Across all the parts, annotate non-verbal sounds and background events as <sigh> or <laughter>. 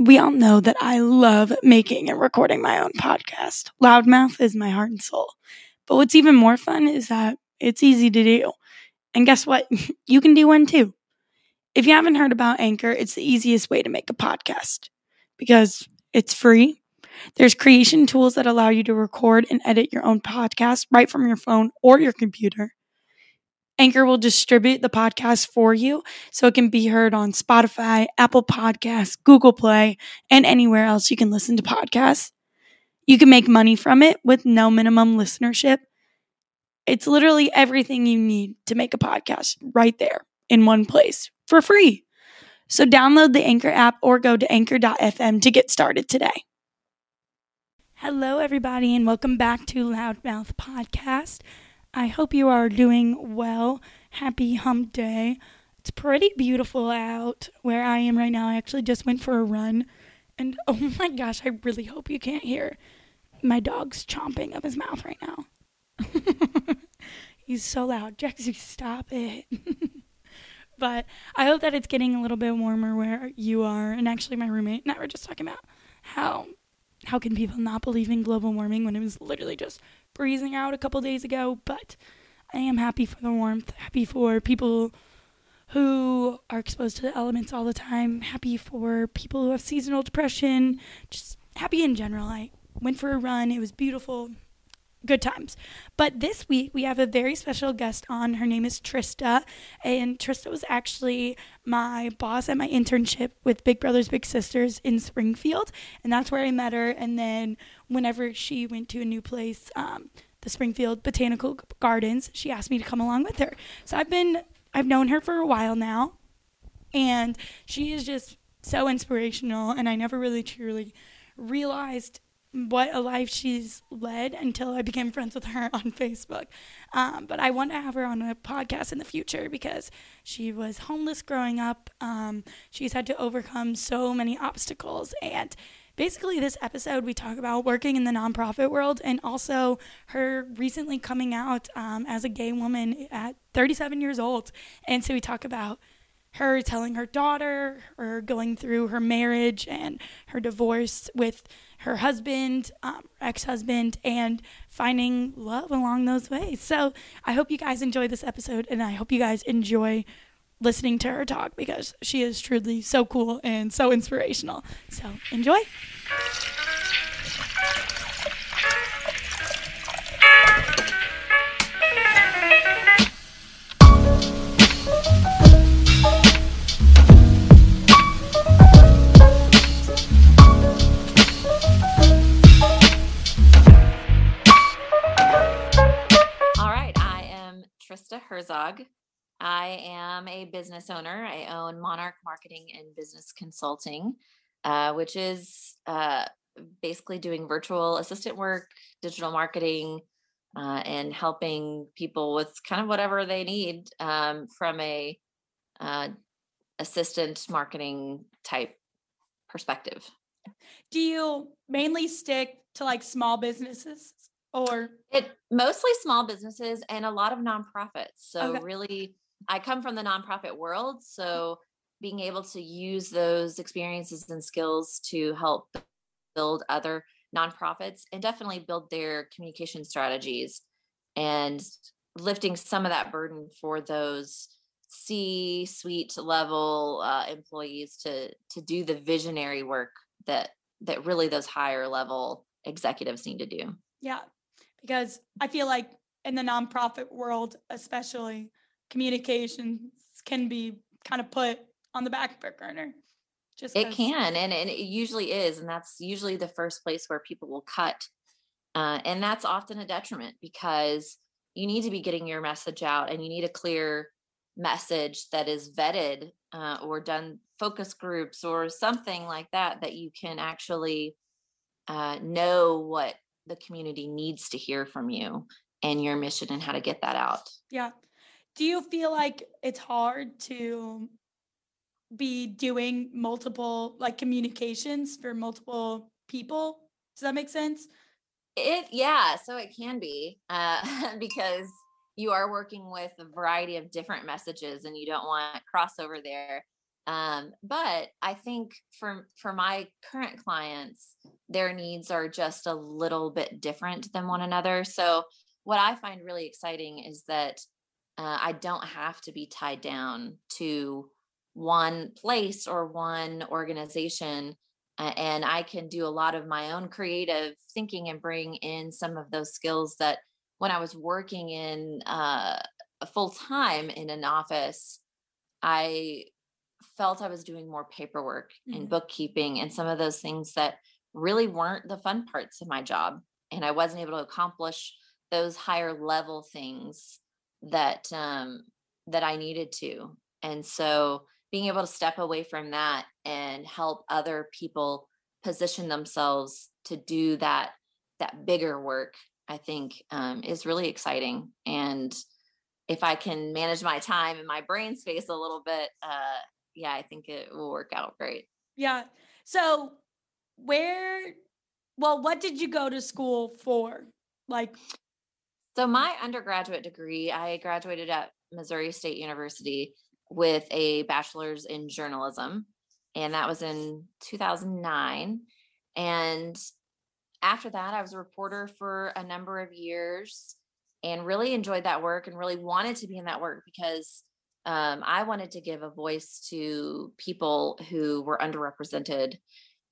we all know that I love making and recording my own podcast. Loudmouth is my heart and soul. But what's even more fun is that it's easy to do. And guess what? <laughs> you can do one too. If you haven't heard about Anchor, it's the easiest way to make a podcast because it's free. There's creation tools that allow you to record and edit your own podcast right from your phone or your computer. Anchor will distribute the podcast for you so it can be heard on Spotify, Apple Podcasts, Google Play, and anywhere else you can listen to podcasts. You can make money from it with no minimum listenership. It's literally everything you need to make a podcast right there in one place for free. So download the Anchor app or go to anchor.fm to get started today. Hello, everybody, and welcome back to Loudmouth Podcast. I hope you are doing well. Happy hump day. It's pretty beautiful out where I am right now. I actually just went for a run. And <laughs> oh my gosh, I really hope you can't hear my dog's chomping of his mouth right now. <laughs> He's so loud. Jaxie, stop it. <laughs> but I hope that it's getting a little bit warmer where you are. And actually, my roommate and I were just talking about how how can people not believe in global warming when it was literally just freezing out a couple days ago, but I am happy for the warmth, happy for people who are exposed to the elements all the time, happy for people who have seasonal depression, just happy in general. I went for a run, it was beautiful. Good times. But this week we have a very special guest on. Her name is Trista. And Trista was actually my boss at my internship with Big Brothers Big Sisters in Springfield. And that's where I met her. And then whenever she went to a new place, um, the Springfield Botanical Gardens, she asked me to come along with her. So I've been, I've known her for a while now, and she is just so inspirational. And I never really truly realized what a life she's led until I became friends with her <laughs> on Facebook. Um, but I want to have her on a podcast in the future because she was homeless growing up. Um, she's had to overcome so many obstacles and basically this episode we talk about working in the nonprofit world and also her recently coming out um, as a gay woman at 37 years old and so we talk about her telling her daughter or going through her marriage and her divorce with her husband um, ex-husband and finding love along those ways so i hope you guys enjoy this episode and i hope you guys enjoy listening to her talk because she is truly so cool and so inspirational. So enjoy. Herzog. I am a business owner. I own Monarch Marketing and Business Consulting, uh, which is uh, basically doing virtual assistant work, digital marketing, uh, and helping people with kind of whatever they need um, from a uh, assistant marketing type perspective. Do you mainly stick to like small businesses or it mostly small businesses and a lot of nonprofits. So Okay. really I come from the nonprofit world, so being able to use those experiences and skills to help build other nonprofits and definitely build their communication strategies and lifting some of that burden for those C suite level uh, employees to to do the visionary work that that really those higher level executives need to do. yeah, because I feel like in the nonprofit world, especially communications can be kind of put on the back burner. Just It can, and, and it usually is, and that's usually the first place where people will cut, uh, and that's often a detriment because you need to be getting your message out, and you need a clear message that is vetted uh, or done focus groups or something like that that you can actually uh, know what the community needs to hear from you and your mission and how to get that out. Yeah. Do you feel like it's hard to be doing multiple like communications for multiple people? Does that make sense? It yeah, so it can be uh, <laughs> because you are working with a variety of different messages, and you don't want crossover there. Um, but I think for for my current clients, their needs are just a little bit different than one another. So what I find really exciting is that uh, I don't have to be tied down to one place or one organization. Uh, and I can do a lot of my own creative thinking and bring in some of those skills that when I was working in uh, full time in an office, I felt I was doing more paperwork mm-hmm. and bookkeeping and some of those things that really weren't the fun parts of my job. And I wasn't able to accomplish those higher level things that um, that I needed to. And so being able to step away from that and help other people position themselves to do that that bigger work, I think um, is really exciting. And if I can manage my time and my brain space a little bit, uh, yeah, I think it will work out great. Yeah. So where well, what did you go to school for? Like so my undergraduate degree, I graduated at Missouri State University with a bachelor's in journalism and that was in 2009 and after that I was a reporter for a number of years and really enjoyed that work and really wanted to be in that work because um, I wanted to give a voice to people who were underrepresented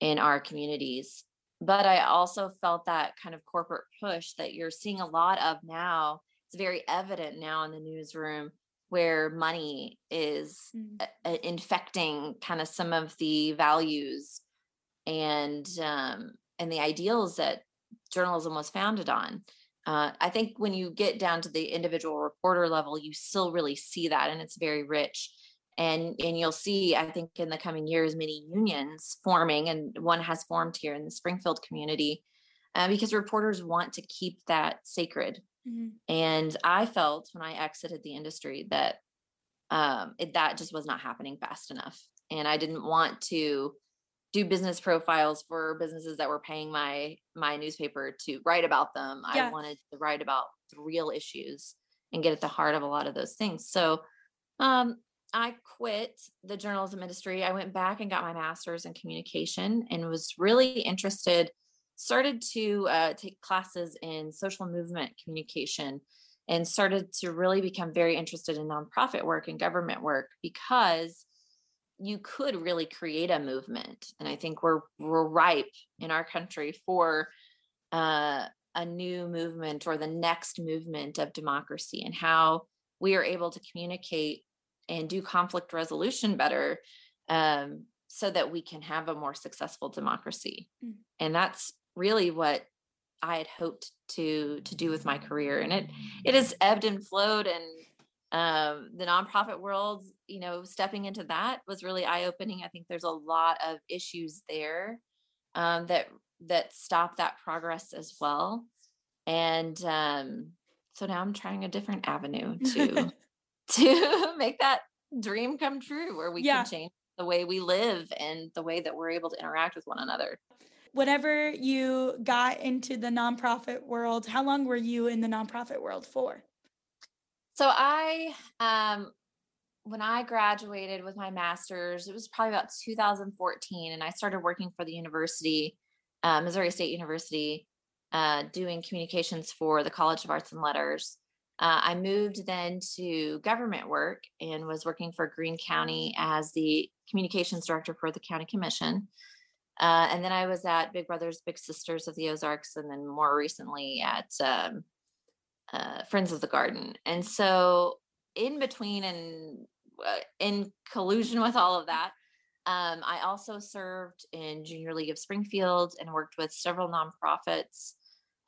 in our communities. But I also felt that kind of corporate push that you're seeing a lot of now. It's very evident now in the newsroom where money is mm. infecting kind of some of the values and um, and the ideals that journalism was founded on uh, I think when you get down to the individual reporter level, you still really see that, and it's very rich. And and you'll see, I think, in the coming years, many unions forming, and one has formed here in the Springfield community, uh, because reporters want to keep that sacred. Mm-hmm. And I felt when I exited the industry that um, it, that just was not happening fast enough, and I didn't want to do business profiles for businesses that were paying my my newspaper to write about them. Yeah. I wanted to write about the real issues and get at the heart of a lot of those things. So um, I quit the journalism industry. I went back and got my master's in communication and was really interested, started to uh, take classes in social movement communication and started to really become very interested in nonprofit work and government work because you could really create a movement and i think we're we're ripe in our country for uh, a new movement or the next movement of democracy and how we are able to communicate and do conflict resolution better um, so that we can have a more successful democracy mm. and that's really what i had hoped to to do with my career and it it has ebbed and flowed and um, the nonprofit world, you know, stepping into that was really eye opening. I think there's a lot of issues there um, that that stop that progress as well. And um, so now I'm trying a different avenue to <laughs> <laughs> to make that dream come true, where we yeah. can change the way we live and the way that we're able to interact with one another. Whenever you got into the nonprofit world, how long were you in the nonprofit world for? So I, um, when I graduated with my master's, it was probably about 2014, and I started working for the university, uh, Missouri State University, uh, doing communications for the College of Arts and Letters. Uh, I moved then to government work and was working for Greene County as the communications director for the county commission. Uh, and then I was at Big Brothers Big Sisters of the Ozarks, and then more recently at um, uh, Friends of the Garden. And so, in between and uh, in collusion with all of that, um, I also served in Junior League of Springfield and worked with several nonprofits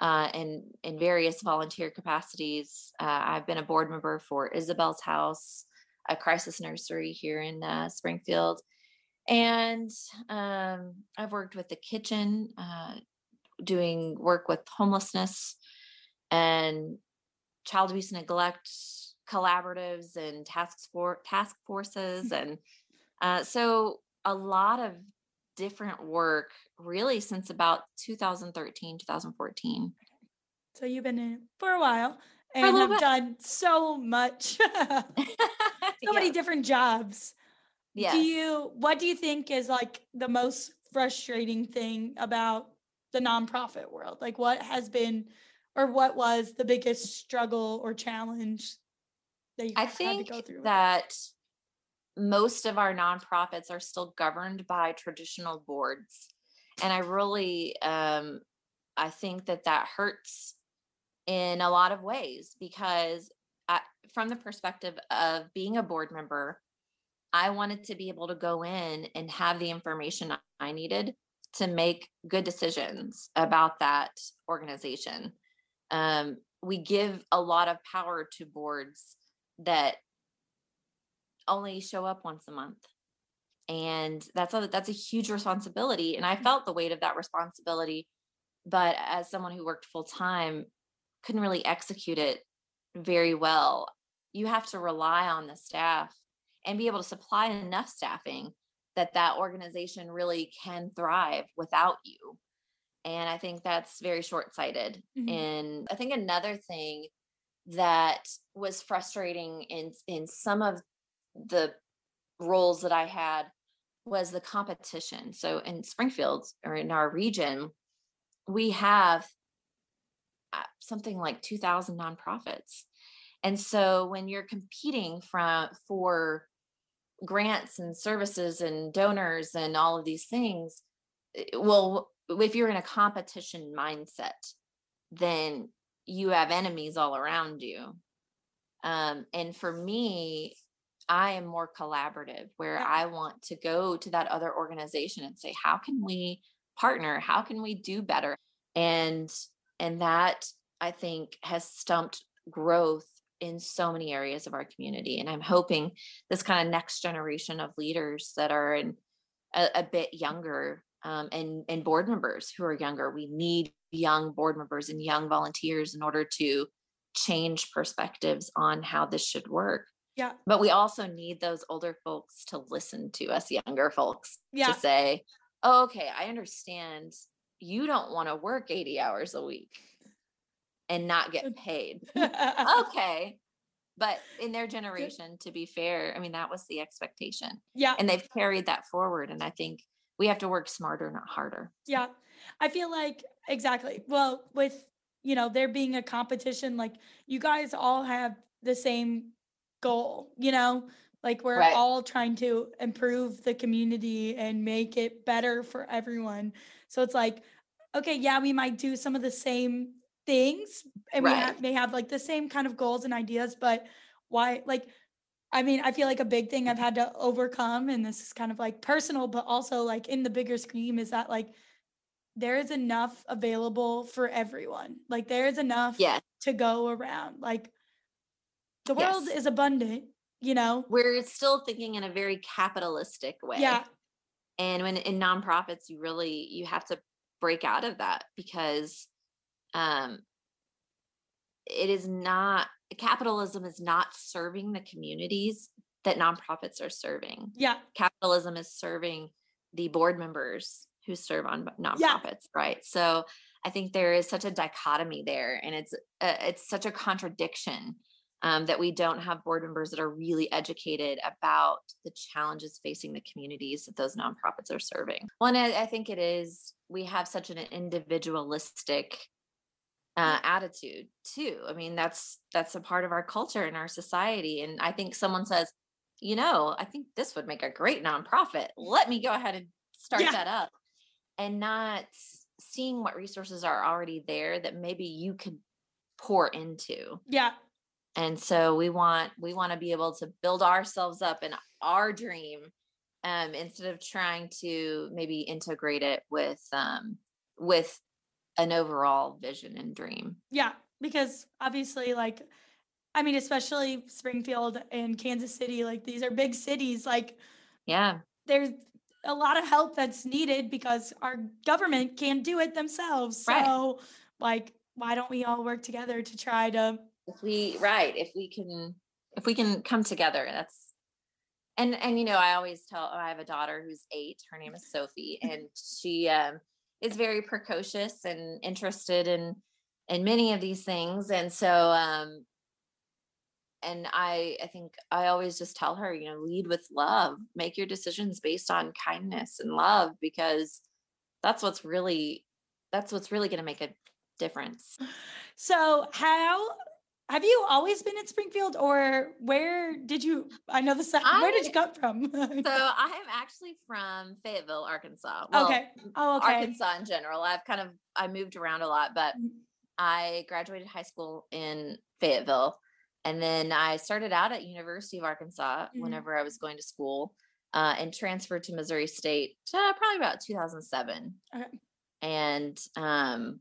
uh, in in various volunteer capacities. Uh, I've been a board member for Isabel's House, a crisis nursery here in uh, Springfield, and um, I've worked with the kitchen, uh, doing work with homelessness and child abuse neglect collaboratives and task for task forces <laughs> and uh, so a lot of different work really since about 2013 2014 so you've been in for a while and have bit. done so much <laughs> <laughs> so yeah. many different jobs Yes. Do you what do you think is like the most frustrating thing about the nonprofit world? Like what has been or what was the biggest struggle or challenge that you I had think to go through? that most of our nonprofits are still governed by traditional boards, and I really, um, I think that that hurts in a lot of ways because, I, from the perspective of being a board member, I wanted to be able to go in and have the information I needed to make good decisions about that organization. Um, we give a lot of power to boards that only show up once a month. And that's a that's a huge responsibility and i felt the weight of that responsibility but as someone who worked full time couldn't really execute it very well. You have to rely on the staff and be able to supply enough staffing that that organization really can thrive without you and i think that's very short-sighted Mhm. and i think another thing that was frustrating in in some of the roles that I had was the competition. So in Springfield or in our region, we have uh, something like 2000 nonprofits. And so when you're competing from for grants and services and donors and all of these things, eh, well if you're in a competition mindset, then you have enemies all around you. Um, and for me, I am more collaborative where Yeah. I want to go to that other organization and say, how can we partner? How can we do better? And and that I think has stumped growth in so many areas of our community. And I'm hoping this kind of next generation of leaders that are in a, a bit younger um, and and board members who are younger. We need young board members and young volunteers in order to change perspectives on how this should work. Yeah. But we also need those older folks to listen to us younger folks Yeah. to say, oh, okay, I understand you don't want to work 80 hours a week and not get paid. <laughs> okay. But in their generation, to be fair, I mean, that was the expectation. yeah. And they've carried that forward. And I think we have to work smarter, not harder. Yeah. I feel like exactly. Well, with you know, there being a competition, like you guys all have the same goal, you know? Like we're Right. all trying to improve the community and make it better for everyone. So it's like, okay, yeah, we might do some of the same things and we Right. ha- may have like the same kind of goals and ideas, but why like I mean, I feel like a big thing I've had to overcome, and this is kind of like personal, but also like in the bigger scheme, is that like there is enough available for everyone. Like there is enough Yes. to go around. Like the world Yes. is abundant, you know? We're still thinking in a very capitalistic way. Yeah. and when in nonprofits you really you have to break out of that because um it is not capitalism is not serving the communities that nonprofits are serving Yeah. capitalism is serving the board members who serve on nonprofits right so i think there is such a dichotomy there and it's uh, it's such a contradiction um, that we don't have board members that are really educated about the challenges facing the communities that those nonprofits are serving. Well, and I, I think it is, we have such an individualistic uh, attitude too. I mean, that's, that's a part of our culture and our society. And I think someone says, you know, I think this would make a great nonprofit. Let me go ahead and start Yeah. that up and not seeing what resources are already there that maybe you could pour into Yeah. and so we want we want to be able to build ourselves up in our dream um, instead of trying to maybe integrate it with um, with an overall vision and dream Yeah. Because obviously, like, I mean, especially Springfield and Kansas City, like these are big cities. Like, yeah there's a lot of help that's needed because our government can't do it themselves. Right. So, like, why don't we all work together to try to? if we right if we can if we can come together that's and and you know i always tell oh, i have a daughter who's eight her name is sophie <laughs> and she um is very precocious and interested in in many of these things and so um and I I think I always just tell her, you know, lead with love. Make your decisions based on kindness and love because that's what's really that's what's really going to make a difference. So, how have you always been in Springfield or where did you I know the I, where did you come from? so <laughs> I am actually from Fayetteville, Arkansas. Well, okay. Oh, okay. Arkansas in general. I've kind of I moved around a lot, but Mm. I graduated high school in Fayetteville and then I started out at University of Arkansas Mhm. whenever I was going to school uh, and transferred to Missouri State uh, probably about 2007. Okay. And um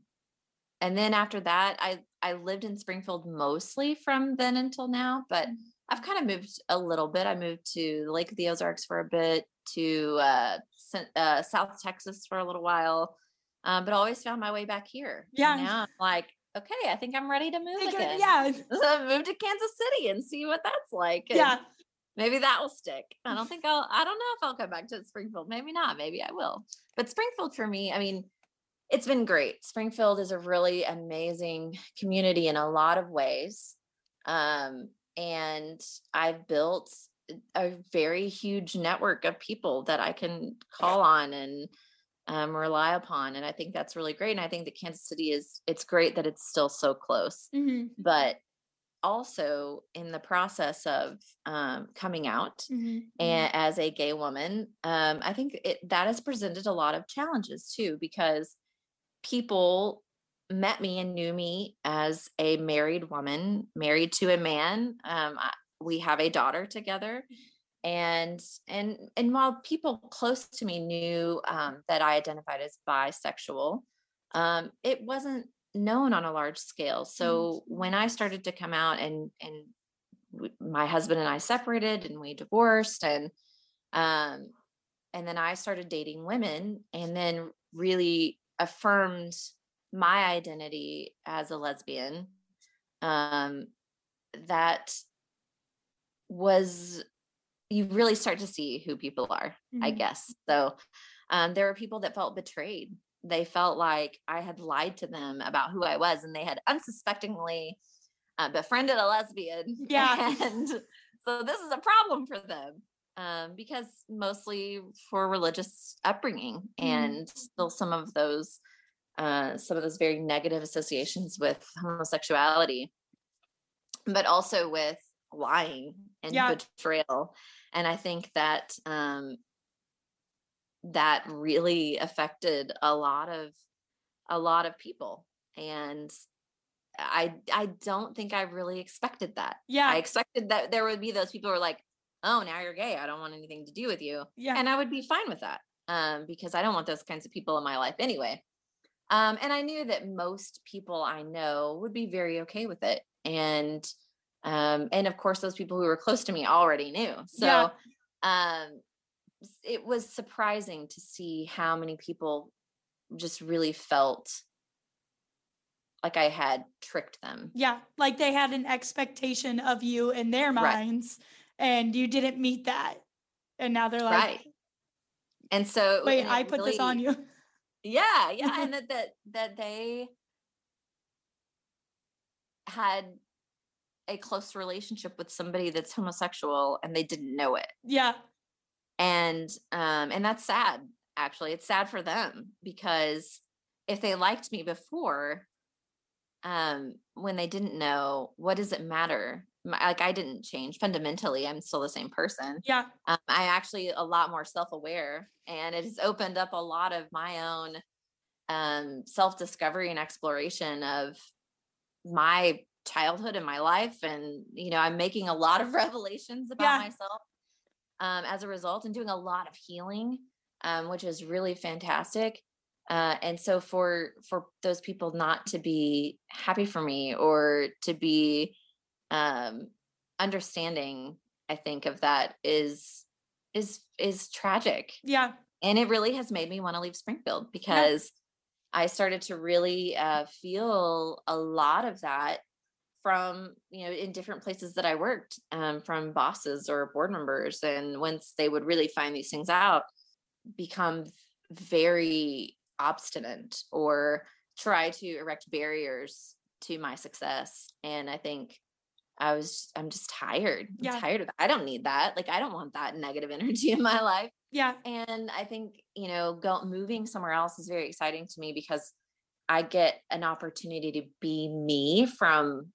and then after that I I lived in Springfield mostly from then until now, but Mhm. I've kind of moved a little bit. I moved to the Lake of the Ozarks for a bit, to uh, uh, South Texas for a little while, um, but always found my way back here. And Yeah. Now I'm like, okay, I think I'm ready to move again. yeah. <laughs> So move to Kansas City and see what that's like. and Yeah. Maybe that will stick. I don't <laughs> think I'll, I don't know if I'll come back to Springfield. Maybe not. Maybe I will. But Springfield for me, I mean, it's been great. Springfield is a really amazing community in a lot of ways. Um, and I've built a very huge network of people that I can call on and um, rely upon. And I think that's really great. And I think that Kansas City is, it's great that it's still so close Mhm. but also in the process of um, coming out Mhm. and as a gay woman um, i think it that has presented a lot of challenges too because people met me and knew me as a married woman married to a man um, I, we have a daughter together and and and while people close to me knew um, that i identified as bisexual um, it wasn't known on a large scale. So when i started to come out and and w- my husband and i separated and we divorced and um and then i started dating women and then really affirmed my identity as a lesbian um that was you really start to see who people are i Mhm. guess so um there were people that felt betrayed they felt like i had lied to them about who i was and they had unsuspectingly uh, befriended a lesbian <laughs> Yeah. and so this is a problem for them um, because mostly for religious upbringing Mhm. and still some of those uh, some of those very negative associations with homosexuality but also with lying and Yeah. betrayal and i think that um that really affected a lot of a lot of people and i i don't think i really expected that Yeah. i expected that there would be those people who are like oh now you're gay i don't want anything to do with you yeah. and I would be fine with that um, because I don't want those kinds of people in my life anyway. Um, and I knew that most people I know would be very okay with it, and um, and of course those people who were close to me already knew. So Yeah. um, it was surprising to see how many people just really felt like I had tricked them. Yeah, like they had an expectation of you in their Right. And you didn't meet that, and now they're like, right. And so "Wait, and I put this on you." yeah <laughs> yeah and that that that they had a close relationship with somebody that's homosexual and they didn't know it. Yeah, and um and that's sad actually. It's sad for them because if they liked me before um when they didn't know what does it matter My- like i didn't change fundamentally i'm still the same person yeah, um, I'm actually a lot more self-aware, and it has opened up a lot of my own um, self-discovery and exploration of my childhood and my life, and you know, I'm making a lot of <laughs> revelations about Yeah. myself um, as a result, and doing a lot of healing, um, which is really fantastic. Uh, and so, for for those people not to be happy for me or to be um, understanding I think of that is is is tragic. yeah, And it really has made me want to leave Springfield because I started to really uh, feel a lot of that from you know in different places that I worked um, from bosses or board members. And once they would really find these things out become very obstinate or try to erect barriers to my success. And I think I was I'm just tired. I'm Yeah. tired of that. I don't need that. Like I don't want that negative <laughs> energy in my life. Yeah. And I think, you know, go moving somewhere else is very exciting to me because I get an opportunity to be me from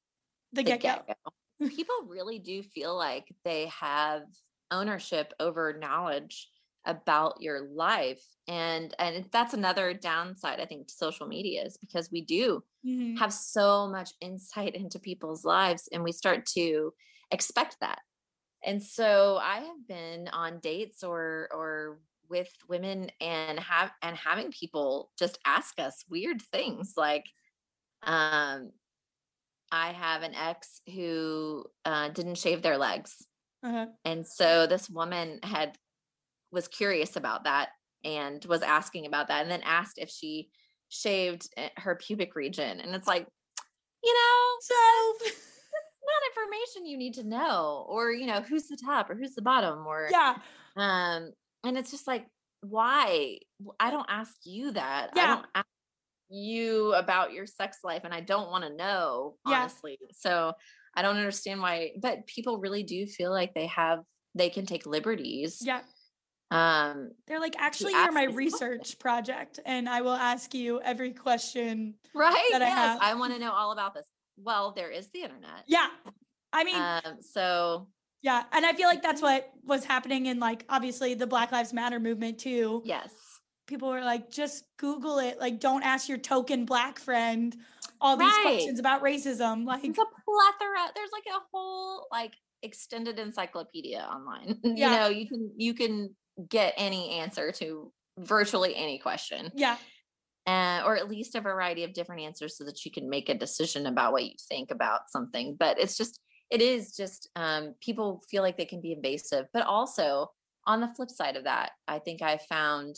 The get go. get-go. <laughs> People really do feel like they have ownership over knowledge about your life. And and that's another downside, I think, to social media is because we do Mhm. have so much insight <laughs> into people's lives and we start to expect that and so i have been on dates or or with women and have and having people just ask us weird things like um i have an ex who uh, didn't shave their legs Uh-huh. and so this woman had was curious about that and was asking about that and then asked if she shaved eh, her pubic region. And it's like, you know, So <laughs> not information you need to know, or you know, who's the top or who's the bottom, or yeah. um, and it's just like, why? i don't ask you that. I Yeah. don't ask you about your sex life, and I don't want to know, Yeah. honestly. So I don't understand why, but people really do feel like they have they can take liberties. Yeah. Um, They're like, actually, you're my research project, and I will ask you every question. right? That I yes, have. I, want to know all about this. Well, there is the internet. Yeah. I mean, Um, so yeah. And I feel like that's what was happening in, like, obviously the Black Lives Matter movement, too. yes. People were like, just Google it. Like, don't ask your token black friend all these Right. questions about racism. Like, It's a plethora. There's like a whole like extended encyclopedia online. <laughs> Yeah. You know, you can you can get any answer to virtually any question. yeah. uh, or at least a variety of different answers so that you can make a decision about what you think about something. But it's just, it is just, um, people feel like they can be invasive. But also, on the flip side of that, I think I found,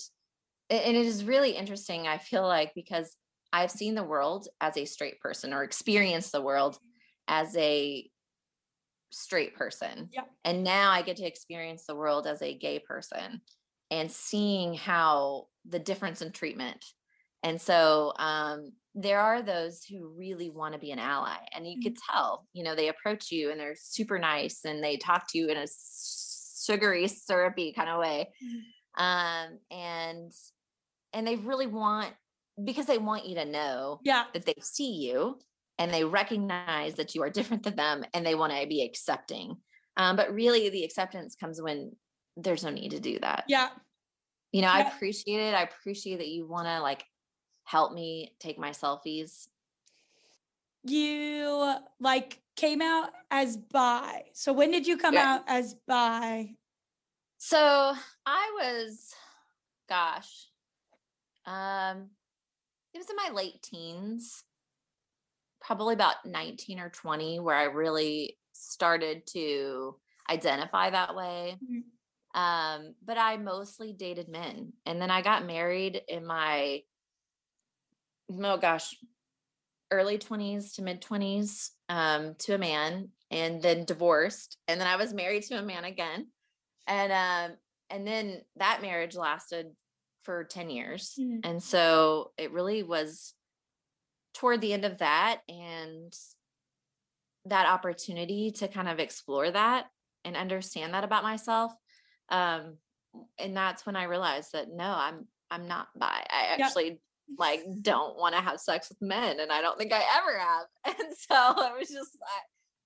and it is really interesting, I feel like, because I've seen the world as a straight person or experienced the world as a straight person. Yeah. And now I get to experience the world as a gay person and seeing how the difference in treatment and so um, there are those who really want to be an ally, and you could tell, you know, they approach you and they're super nice and they talk to you in a sugary, syrupy kind of way. Um, and and they really want because they want you to know Yeah. that they see you and they recognize that you are different than them and they want to be accepting. Um, but really the acceptance comes when there's no need to do that Yeah. you know, I appreciate it. I appreciate that you want to like help me take my selfies. You like came out as bi. So when did you come Yeah. out as bi? So I was, gosh, um, it was in my late teens, probably about 19 or 20, where I really started to identify that way. Mhm. Um, but I mostly dated men. And then I got married in my, oh gosh, early 20s to mid 20s um, to a man and then divorced. And then I was married to a man again. And um, and then that marriage lasted for 10 years. Mhm. And so it really was toward the end of that and that opportunity to kind of explore that and understand that about myself. Um, and that's when I realized that no, I'm I'm not bi. I actually like don't want to have sex with men and I don't think I ever have. <laughs> And so it was just I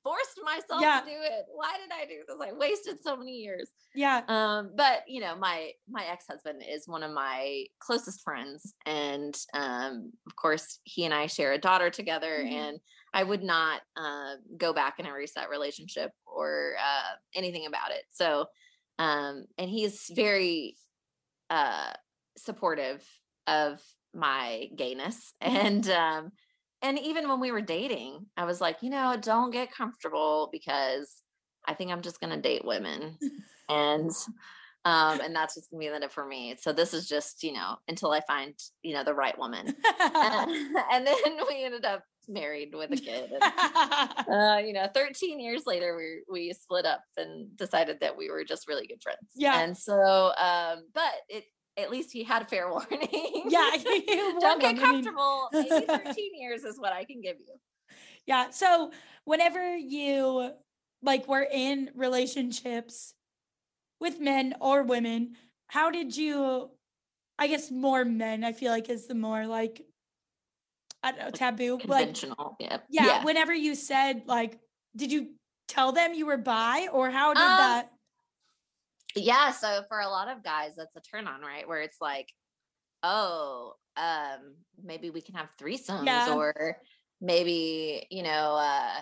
forced myself Yeah. to do it. Why did I do this? I wasted so many years Yeah. um but you know my my ex-husband is one of my closest friends and um of course he and i share a daughter together Mhm. and i would not uh, go back and erase that relationship or uh anything about it so um and he's very uh supportive of my gayness <laughs> and um and even when we were dating i was like you know don't get comfortable because i think i'm just going to date women. And um and that's just gonna be the end for me. So this is just you know until i find you know the right woman. And, <laughs> <laughs> and then we ended up married with a kid and, <laughs> uh you know 13 years later we we split up and decided that we were just really good friends. Yeah. and so um but it at least he had a fair <laughs> warning yeah. <laughs> <laughs> don't get comfortable maybe 13 years is what i can give you Yeah. So whenever you like were in relationships with men or women, how did you I guess more men, I feel like is the more like I don't know, taboo. Like Conventional. Yep. yeah, whenever you said like did you tell them you were bi or how did Um, that yeah so for a lot of guys that's a turn on right where it's like oh um maybe we can have threesomes Yeah. or maybe you know uh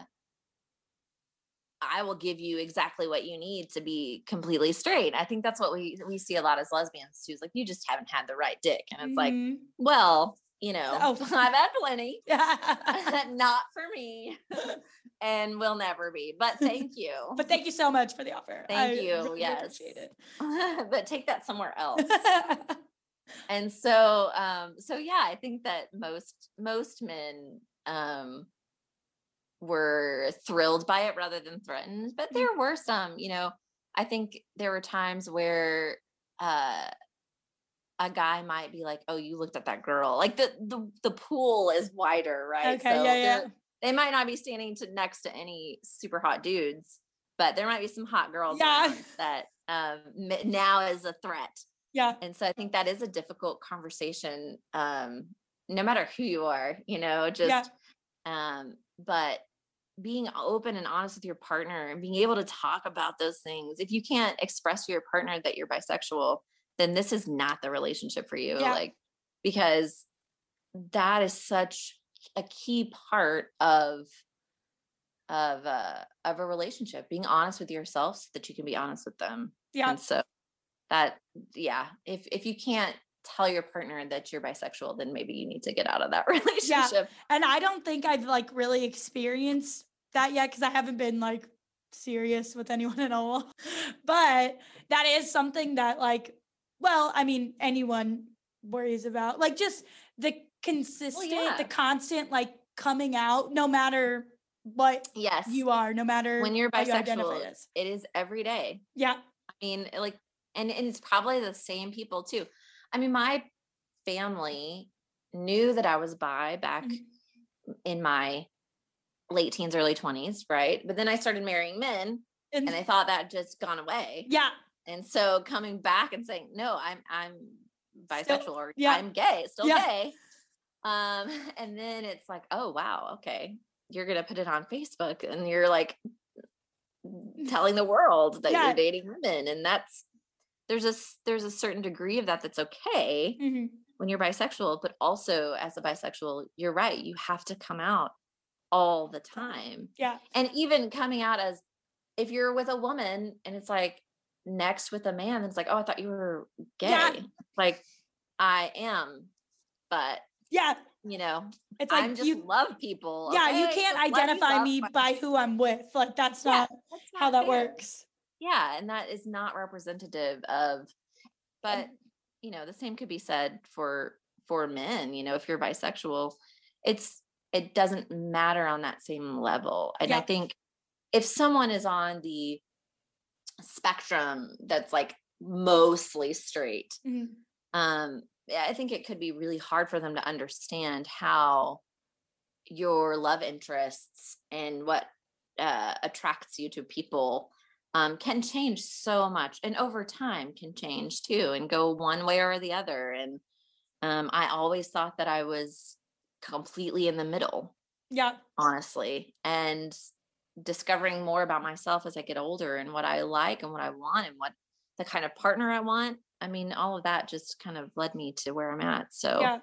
i will give you exactly what you need to be completely straight i think that's what we we see a lot as lesbians too is like you just haven't had the right dick and it's like Mhm. well you know Oh. <laughs> i've had plenty <laughs> Yeah. <laughs> not for me and will never be but thank you but thank you so much for the offer. Thank I you, really yes. appreciate it. <laughs> but take that somewhere else <laughs> and so um so yeah i think that most most men um were thrilled by it rather than threatened but there were some you know i think there were times where uh a guy might be like oh you looked at that girl like the the, the pool is wider right Okay, yeah, yeah. they're- they might not be standing to next to any super hot dudes but there might be some hot girls Yeah. that um now is a threat yeah. and so i think that is a difficult conversation um no matter who you are you know just yeah. um but being open and honest with your partner and being able to talk about those things if you can't express to your partner that you're bisexual then this is not the relationship for you Yeah. like because that is such a key part of of uh of a relationship being honest with yourself so that you can be honest with them Yeah. and so that, yeah, if if you can't tell your partner that you're bisexual, then maybe you need to get out of that <laughs> relationship. yeah. And I don't think I've like really experienced that yet because I haven't been like serious with anyone at all. <laughs> But that is something that like, well, I mean, anyone worries about. Like just the consistent, yeah. the constant like coming out, no matter what Yes. you are, no matter when you're how you bisexual, it is every day. Yeah. I mean, like, and, and it's probably the same people too. I mean, my family knew that I was bi back Mhm. in my late teens, early 20s, right? But then I started marrying men And, and I thought that just gone away. yeah. And so coming back and saying, no, I'm I'm bisexual or yeah. I'm gay, still Yeah. gay. Um, <laughs> and then it's like, oh wow, okay. You're gonna put it on Facebook and you're like telling the world that Yeah. you're dating women. And that's there's a there's a certain degree of that that's okay Mhm. when you're bisexual, but also as a bisexual, you're right, you have to come out all the time Yeah. and even coming out as if you're with a woman and it's like next with a man it's like oh i thought you were gay Yeah. like i am but Yeah. you know It's like i'm just you love people Yeah, you can't me identify me by who I'm with. Like that's Yeah, not that's how not that works. yeah and that is not representative of but And- you know the same could be said for for men you know if you're bisexual it's it doesn't matter on that same level and i think if someone is on the spectrum that's like mostly straight Mhm. um yeah, i think it could be really hard for them to understand how your love interests and what uh, attracts you to people um, can change so much and over time can change too and go one way or the other and um, i always thought that i was completely in the middle Yeah. honestly and discovering more about myself as i get older and what i like and what i want and what the kind of partner i want i mean all of that just kind of led me to where i'm at so Yeah.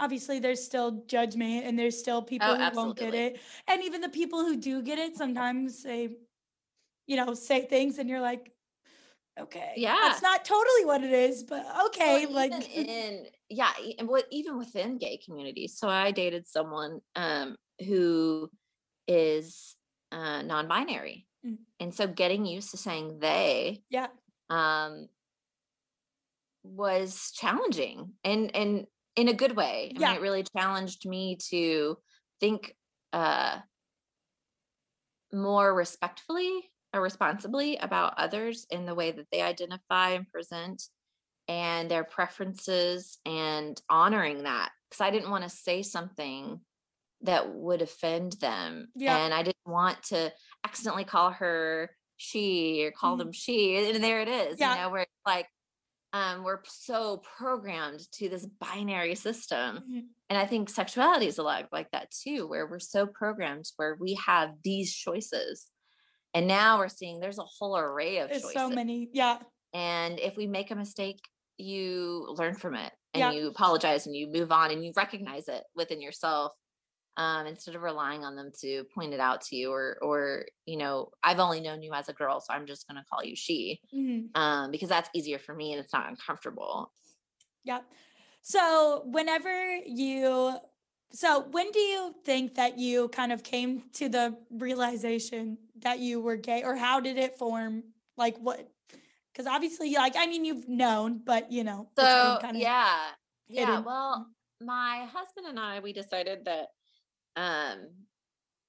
Obviously, there's still judgment and there's still people who won't get Oh, it. And even the people who do get it sometimes they, you know, say things and you're like, okay. Yeah. That's not totally what it is, but okay. Well, like, in yeah and what even within gay communities so i dated someone um who is uh non-binary Mm. and so getting used to saying they yeah. Um was challenging and and in a good way i Yeah. mean it really challenged me to think uh more respectfully or responsibly about others in the way that they identify and present and their preferences and honoring that because i didn't want to say something that would offend them. Yeah. And I didn't want to accidentally call her she or call them she. And there it is, Yeah. you know, where it's like um, we're so programmed to this binary system. Mhm. And I think sexuality is a lot like that too, where we're so programmed where we have these choices. And now we're seeing there's a whole array of There's choices. so many. Yeah. And if we make a mistake, you learn from it and Yeah. you apologize and you move on and you recognize it within yourself um, instead of relying on them to point it out to you or, or, you know, I've only known you as a girl, so I'm just going to call you she Mhm. um, because that's easier for me and it's not uncomfortable. Yeah. So whenever you so when do you think that you kind of came to the realization that you were gay or how did it form? Like what because obviously like I mean you've known, but you know, So kinda yeah, yeah. Well, my husband and I we decided that um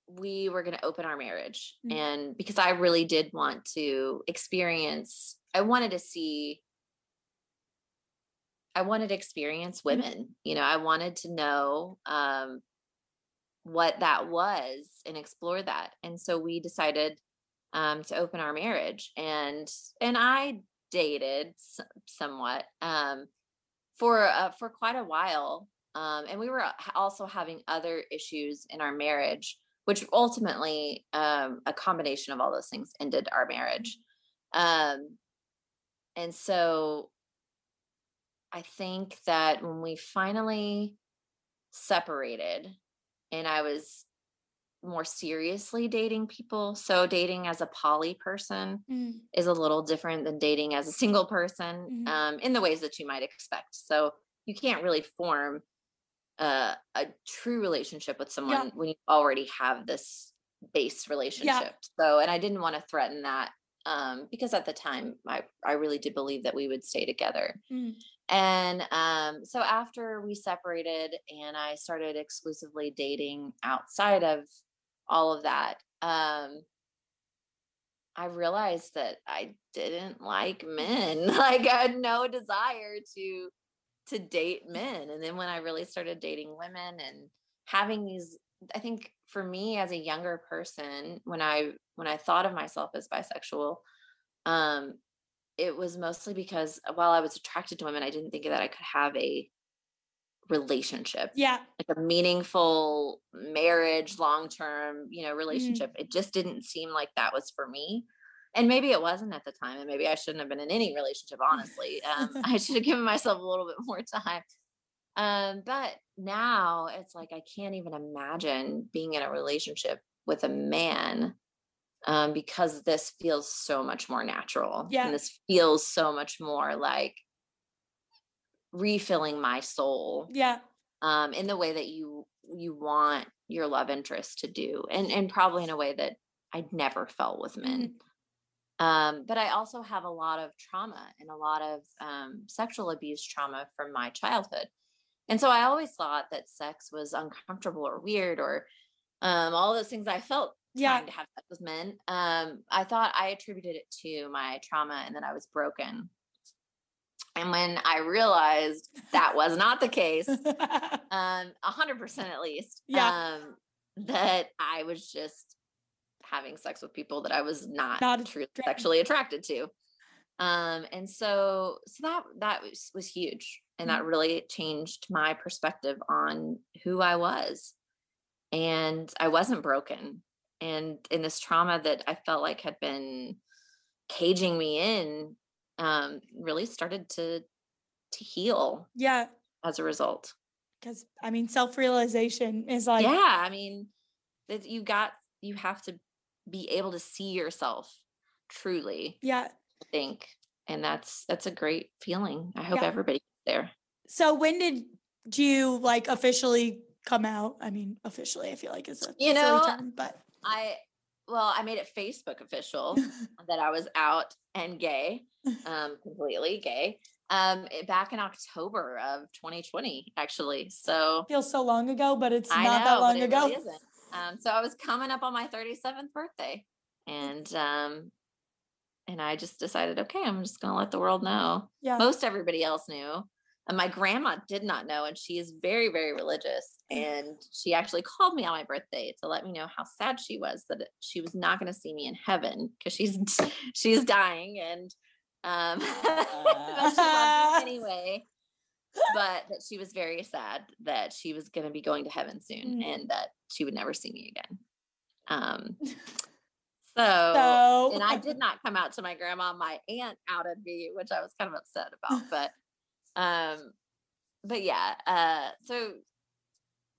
we were going to open our marriage Mm. and because I really did want to experience I wanted to see I wanted to experience Mm. women. You know, I wanted to know um what that was and explore that. And so we decided um to open our marriage and and I dated somewhat um for uh, for quite a while um and we were also having other issues in our marriage which ultimately um a combination of all those things ended our marriage um and so i think that when we finally separated and i was more seriously dating people so dating as a poly person Mm, is a little different than dating as a single person Mhm. um, in the ways that you might expect. So you can't really form a, a true relationship with someone when you already have this base relationship. So, and I didn't want to threaten that um, because at the time I, I really did believe that we would stay together. mm, And um, so after we separated and I started exclusively dating outside of all of that, um, I realized that I didn't like men. <laughs> like I had no desire to to date men. And then when I really started dating women and having these I think for me as a younger person when I when I thought of myself as bisexual um it was mostly because while I was attracted to women I didn't think that I could have a relationship yeah. like a meaningful marriage long term you know relationship it just didn't seem like that was for me and maybe it wasn't at the time and maybe i shouldn't have been in any relationship honestly um, <laughs> i should have given myself a little bit more time um, but now it's like i can't even imagine being in a relationship with a man um, because this feels so much more natural Yeah. and this feels so much more like refilling my soul Yeah. um, in the way that you you want your love interest to do, and and probably in a way that I'd never felt with men. Um, but I also have a lot of trauma and a lot of um, sexual abuse trauma from my childhood, and so I always thought that sex was uncomfortable or weird or um, all those things I felt Yeah. trying to have sex with men. Um, I thought I attributed it to my trauma and that I was broken. And when I realized that was not the case, <laughs> um, a hundred percent at least, Yeah. um, that I was just having sex with people that I was not, Not truly attracted. sexually attracted to. Um, and so, so that, that was, was huge. And Mm-hmm. that really changed my perspective on who I was. And I wasn't broken. And in this trauma that I felt like had been caging me in, um, really started to, to heal yeah. as a result. Because I mean, self realization is like, yeah i mean that you got you have to be able to see yourself truly yeah. i think and that's that's a great feeling i hope Yeah. everybody there So when did you like officially come out? I mean, officially, I feel like is a You know, term, but i well i made it facebook official <laughs> that i was out and gay <laughs> um completely gay um back in october of 2020 actually so feels so long ago, but it's I not know, that long ago. really. Um, so I was coming up on my 37th birthday, and um, and I just decided, okay, I'm just gonna let the world know. Yeah. Most everybody else knew, And my grandma did not know, and she is very, very religious. And she actually called me on my birthday to let me know how sad she was that she was not going to see me in heaven because she's <laughs> she's dying, and um, <laughs> uh. she loves me anyway. But that she was very sad that she was going to be going to heaven soon, mm. and that she would never see me again. Um, so, <laughs> so, and I did not come out to my grandma. My aunt outed me, which I was kind of upset about. <laughs> But um, but yeah, uh, so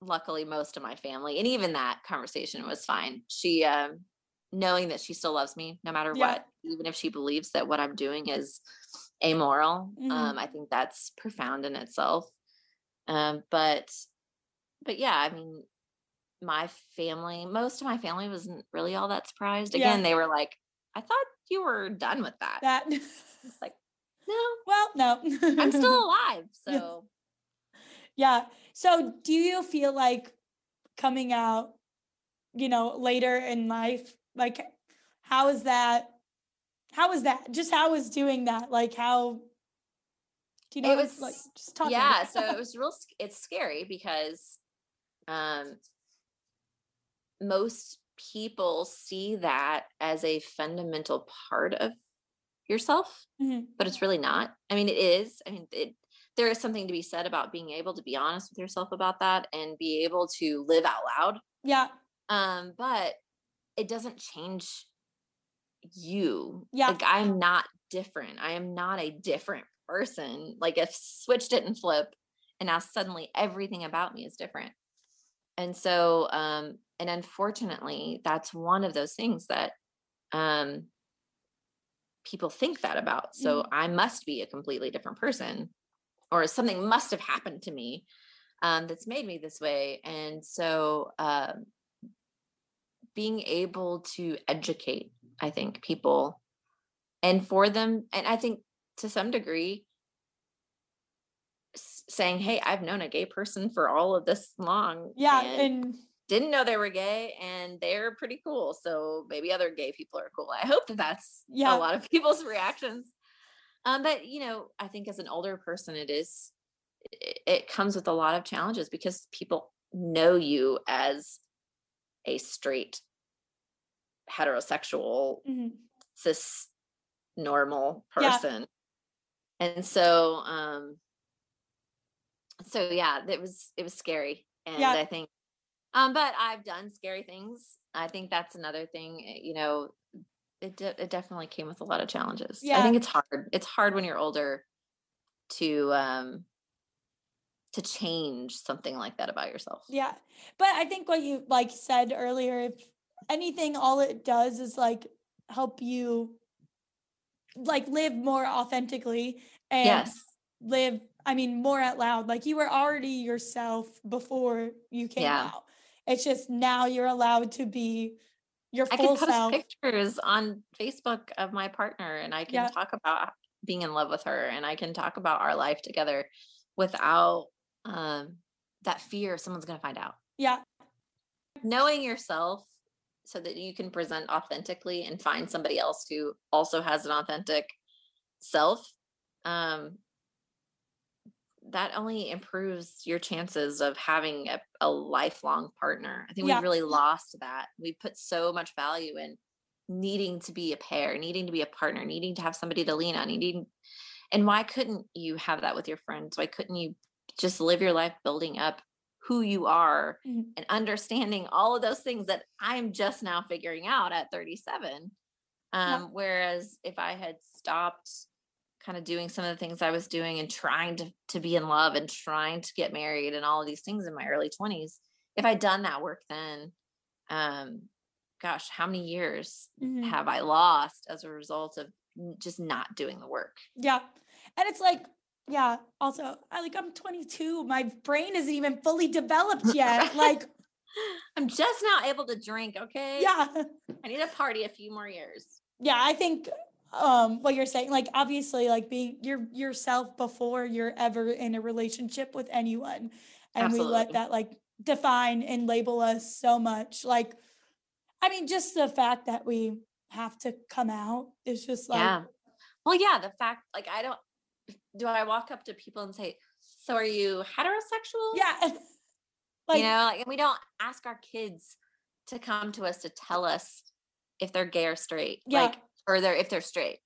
luckily most of my family and even that conversation was fine. She um knowing that she still loves me no matter yeah. what, even if she believes that what I'm doing is amoral. Mm-hmm. Um, I think that's profound in itself. Um, but but yeah, I mean, my family, most of my family wasn't really all that surprised. Again, yeah. they were like, I thought you were done with that. That <laughs> it's like no. Well, no. I'm still <laughs> alive. So, yeah. So, do you feel like coming out, you know, later in life, like, how is that? How is that? Just how is doing that? Like, how? Do you know? It was like just talk. Yeah. so it was real. It's scary because, um, most people see that as a fundamental part of yourself, mm-hmm. but it's really not. I mean, it is. I mean, it, there is something to be said about being able to be honest with yourself about that and be able to live out loud. Yeah. Um, but it doesn't change you. Yeah. Like I'm not different. I am not a different person. Like if switch didn't flip and now suddenly everything about me is different. And so um and unfortunately that's one of those things that um people think that about. So mm-hmm. I must be a completely different person, or something must have happened to me um, that's made me this way. And so uh, being able to educate, I think, people and for them, and I think to some degree, saying, Hey, I've known a gay person for all of this long. Yeah. and, and didn't know they were gay and they're pretty cool. So maybe other gay people are cool. I hope that that's yeah. a lot of <laughs> people's reactions. Um, but you know, I think as an older person, it is, it, it comes with a lot of challenges because people know you as a straight heterosexual mm-hmm. cis normal person yeah. and so um so yeah it was it was scary and yeah. i think um, but I've done scary things. I think that's another thing. Eh, you know, it de- it definitely came with a lot of challenges. Yeah. I think it's hard. It's hard when you're older to um to change something like that about yourself. Yeah. But I think what you like said earlier, if anything, all it does is like help you like live more authentically and yes. live I mean more out loud. Like you were already yourself before you came yeah. out. It's just now you're allowed to be your full I can post self. pictures on Facebook of my partner and I can yeah. talk about being in love with her and I can talk about our life together without um that fear someone's going to find out. Yeah. Knowing yourself so that you can present authentically and find somebody else who also has an authentic self um that only improves your chances of having a, a lifelong partner. I think yeah. we really lost that. We put so much value in needing to be a pair, needing to be a partner, needing to have somebody to lean on, needing and why couldn't you have that with your friends? Why couldn't you just live your life building up who you are mm-hmm. and understanding all of those things that I'm just now figuring out at 37? Um, yeah. whereas if I had stopped kind of doing some of the things I was doing and trying to to be in love and trying to get married and all of these things in my early 20s if I'd done that work then um gosh how many years mm-hmm. have I lost as a result of just not doing the work yeah and it's like yeah also I like I'm 22 my brain isn't even fully developed yet <laughs> like I'm just now able to drink okay? Yeah. I need to party a few more years. Yeah I think um what you're saying like obviously like being your yourself before you're ever in a relationship with anyone and Absolutely. we let that like define and label us so much like i mean just the fact that we have to come out is just like yeah. Well yeah the fact like i don't do I walk up to people and say, "So are you heterosexual?" Yeah. Like, you know, like, and we don't ask our kids to come to us to tell us if they're gay or straight, Yeah. like, or they're if they're straight.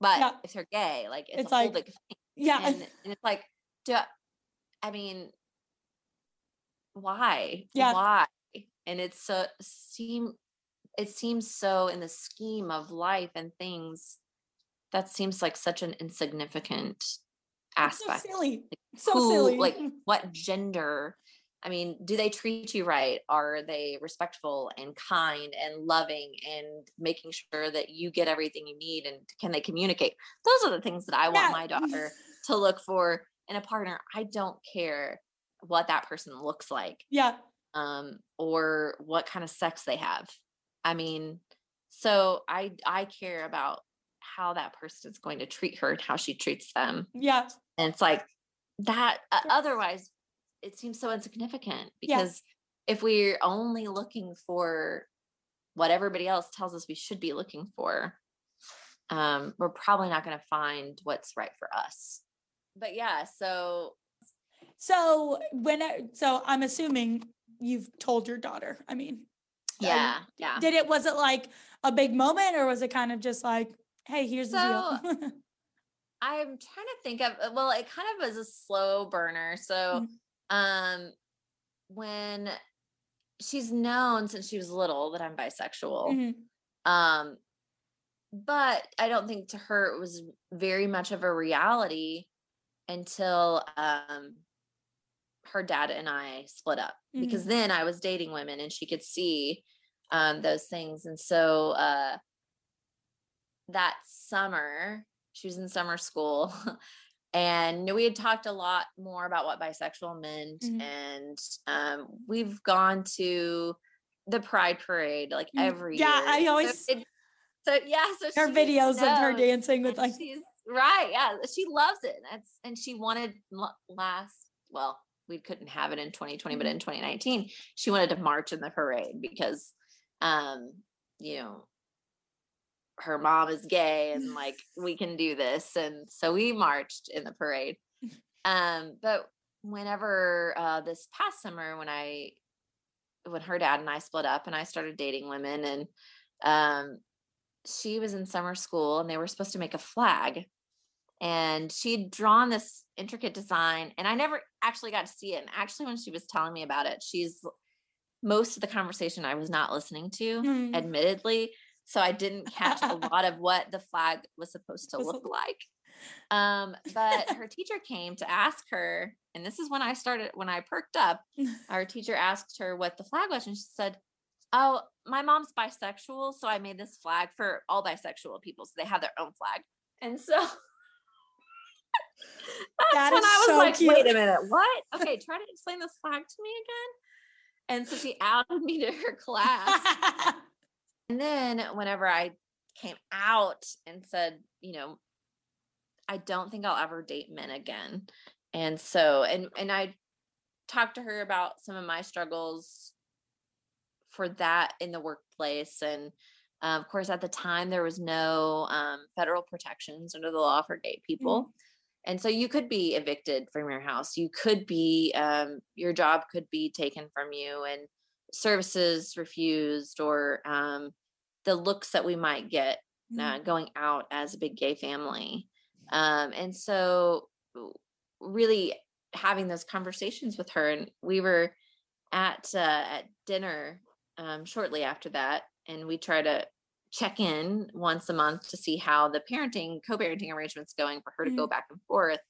But Yeah. if they're gay, like, it's, It's a whole like- big thing. yeah. And, and it's like, do I mean, why? Yeah. Why? And it's so seem it seems so in the scheme of life and things that seems like such an insignificant aspect So silly. So who, silly. like <laughs> what gender i mean do they treat you right are they respectful and kind and loving and making sure that you get everything you need and can they communicate those are the things that i want Yeah. my daughter <laughs> to look for in a partner i don't care what that person looks like yeah. um or what kind of sex they have i mean so i i care about how that person is going to treat her and how she treats them Yeah. And it's like that uh, otherwise it seems so insignificant Yeah. because if we're only looking for what everybody else tells us we should be looking for um we're probably not going to find what's right for us but yeah so So when I, so I'm assuming you've told your daughter. I mean, um, yeah yeah did it was it like a big moment or was it kind of just like, hey, here's the deal? <laughs> i'm trying to think of uh, well it kind of was a slow burner so um when she's known since she was little that i'm bisexual Mhm. um but i don't think to her it was very much of a reality until um her dad and i split up because then i was dating women and she could see um those things and so uh that summer she was in summer school <laughs> and we had talked a lot more about what bisexual meant Mhm. and um we've gone to the pride parade like every yeah, year. Yeah, I So always- it- so yeah so Her videos of her dancing with and like she's right yeah she loves it that's and she wanted last well we couldn't have it in 2020 but Mhm. in 2019 she wanted to march in the parade because um you know her mom is gay and like <laughs> we can do this and so we marched in the parade. Um but whenever uh this past summer when i when her dad and i split up and i started dating women and um she was in summer school and they were supposed to make a flag. And she'd drawn this intricate design and i never actually got to see it. And actually when she was telling me about it she's most of the conversation i was not listening to Mhm. admittedly so i didn't catch a <laughs> lot of what the flag was supposed to look <laughs> like. Um but her teacher came to ask her and this is when i started when i perked up <laughs> our teacher asked her what the flag was and she said oh my mom's bisexual so i made this flag for all bisexual people so they have their own flag. And so that's That when i was so like wait a minute what? Okay try to explain this flag to me again. And so she outed me to her class and then whenever I came out and said, you know, I don't think I'll ever date men again. And so and and I talked to her about some of my struggles for that in the workplace. And uh, of course at the time there was no um, federal protections under the law for gay people. And so you could be evicted from your house. You could be um, your job could be taken from you. And services refused or um, the looks that we might get Mhm. uh, going out as a big gay family um, and so really having those conversations with her and we were at uh, at dinner um, shortly after that and we try to check in once a month to see how the parenting co-parenting arrangements going for her to go Mhm. back and forth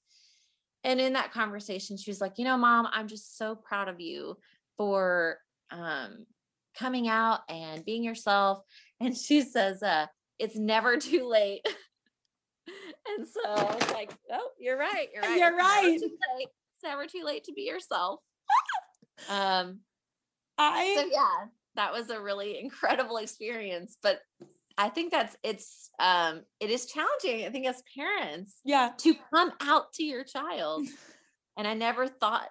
and in that conversation she was like you know mom i'm just so proud of you for um, coming out and being yourself <laughs> and she says uh, it's never too late <laughs> and so I was like, oh, you're right. You're right. You're it's never right. too late. It's never too late to be yourself. <laughs> um, I so yeah, that was a really incredible experience. But I think that's it's um it is challenging, I think, as parents yeah. to come out to your child. and I never thought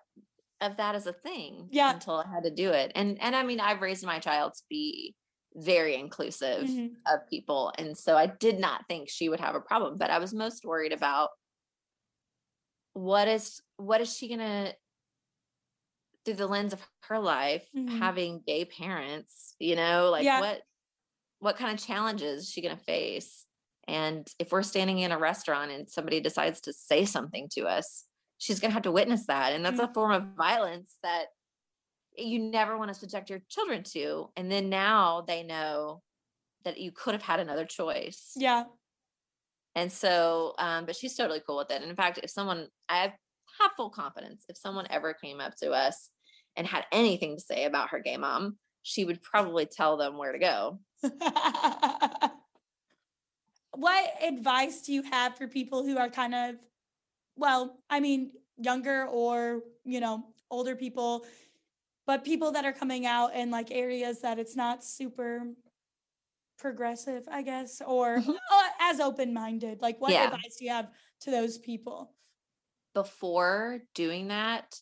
of that as a thing Yeah. until I had to do it. And and I mean, I've raised my child to be very inclusive Mhm. of people. And so I did not think she would have a problem, but I was most worried about what is what is she gonna through the lens of her life Mhm. having gay parents you know like Yeah. what what kind of challenges is she going to face and if we're standing in a restaurant and somebody decides to say something to us she's going to have to witness that and that's a form of violence that you never want to subject your children to and then now they know that you could have had another choice Yeah. and so, um, but she's totally cool with it. And in fact, if someone, I have, have full confidence, if someone ever came up to us and had anything to say about her gay mom, she would probably tell them where to go. <laughs> what advice do you have for people who are kind of, well, I mean, younger or, you know, older people, but people that are coming out in like areas that it's not super progressive, I guess, or Mhm. uh, as open minded? Like, what Yeah. advice do you have to those people? Before doing that,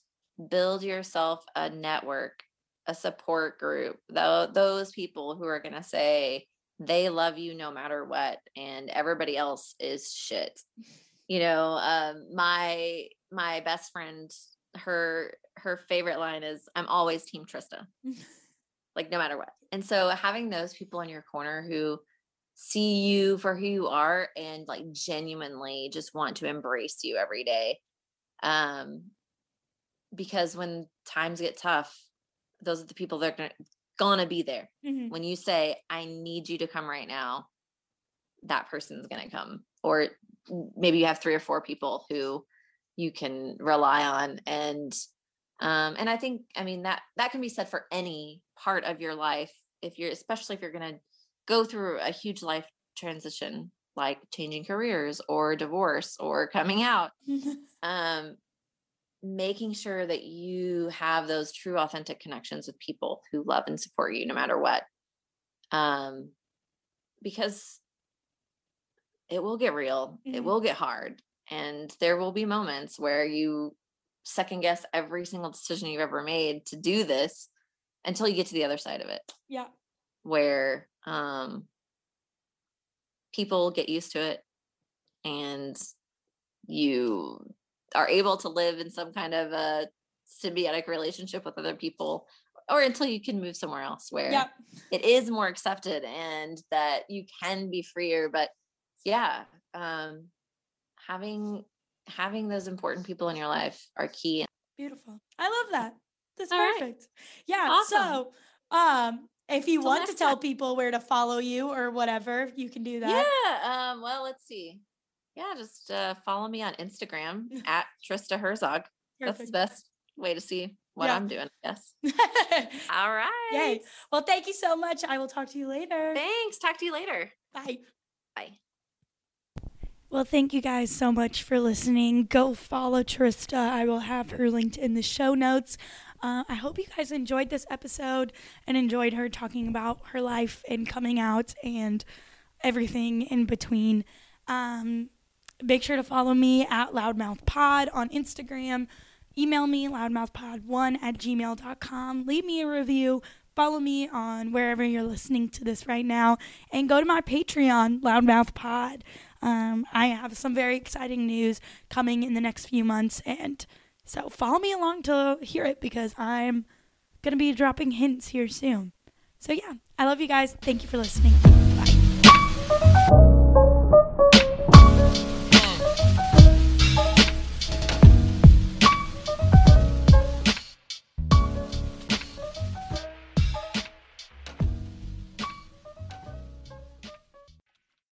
build yourself a network, a support group. Though those people who are going to say they love you no matter what, and everybody else is shit. You know, um, my my best friend, her her favorite line is, "I'm always Team Trista." <laughs> like no matter what. And so having those people in your corner who see you for who you are and like genuinely just want to embrace you every day. Um because when times get tough, those are the people that are gonna, gonna be there. Mhm. When you say, I need you to come right now, that person's gonna come. Or maybe you have three or four people who you can rely on and um, and I think, I mean, that that can be said for any part of your life. If you're, especially if you're going to go through a huge life transition, like changing careers or divorce or coming out, <laughs> um, making sure that you have those true, authentic connections with people who love and support you no matter what. Um, because it will get real, it Mhm. will get hard, and there will be moments where you second guess every single decision you've ever made to do this until you get to the other side of it yeah. where um people get used to it and you are able to live in some kind of a symbiotic relationship with other people or until you can move somewhere else where Yeah. it is more accepted and that you can be freer but yeah um having having those important people in your life are key Beautiful. I love that. That's All right. perfect. Yeah. Awesome. So, um, if you Till want to tell time. people where to follow you or whatever, you can do that. Yeah. Um, well, let's see. Yeah, just uh, follow me on Instagram <laughs> at Trista Herzog. That's the best way to see what Yeah. I'm doing. Yes. <laughs> All right. Yay. Well, thank you so much. I will talk to you later. Thanks. Talk to you later. Bye. Bye. Well, thank you guys so much for listening. Go follow Trista. I will have her linked in the show notes. Uh, I hope you guys enjoyed this episode and enjoyed her talking about her life and coming out and everything in between. Um, make sure to follow me at loudmouthpod on Instagram. Email me loudmouthpod1 at gmail.com. Leave me a review. Follow me on wherever you're listening to this right now. And go to my Patreon, Loudmouth Pod. Um, I have some very exciting news coming in the next few months, and so follow me along to hear it because I'm going to be dropping hints here soon. So, yeah, I love you guys. Thank you for listening. Bye.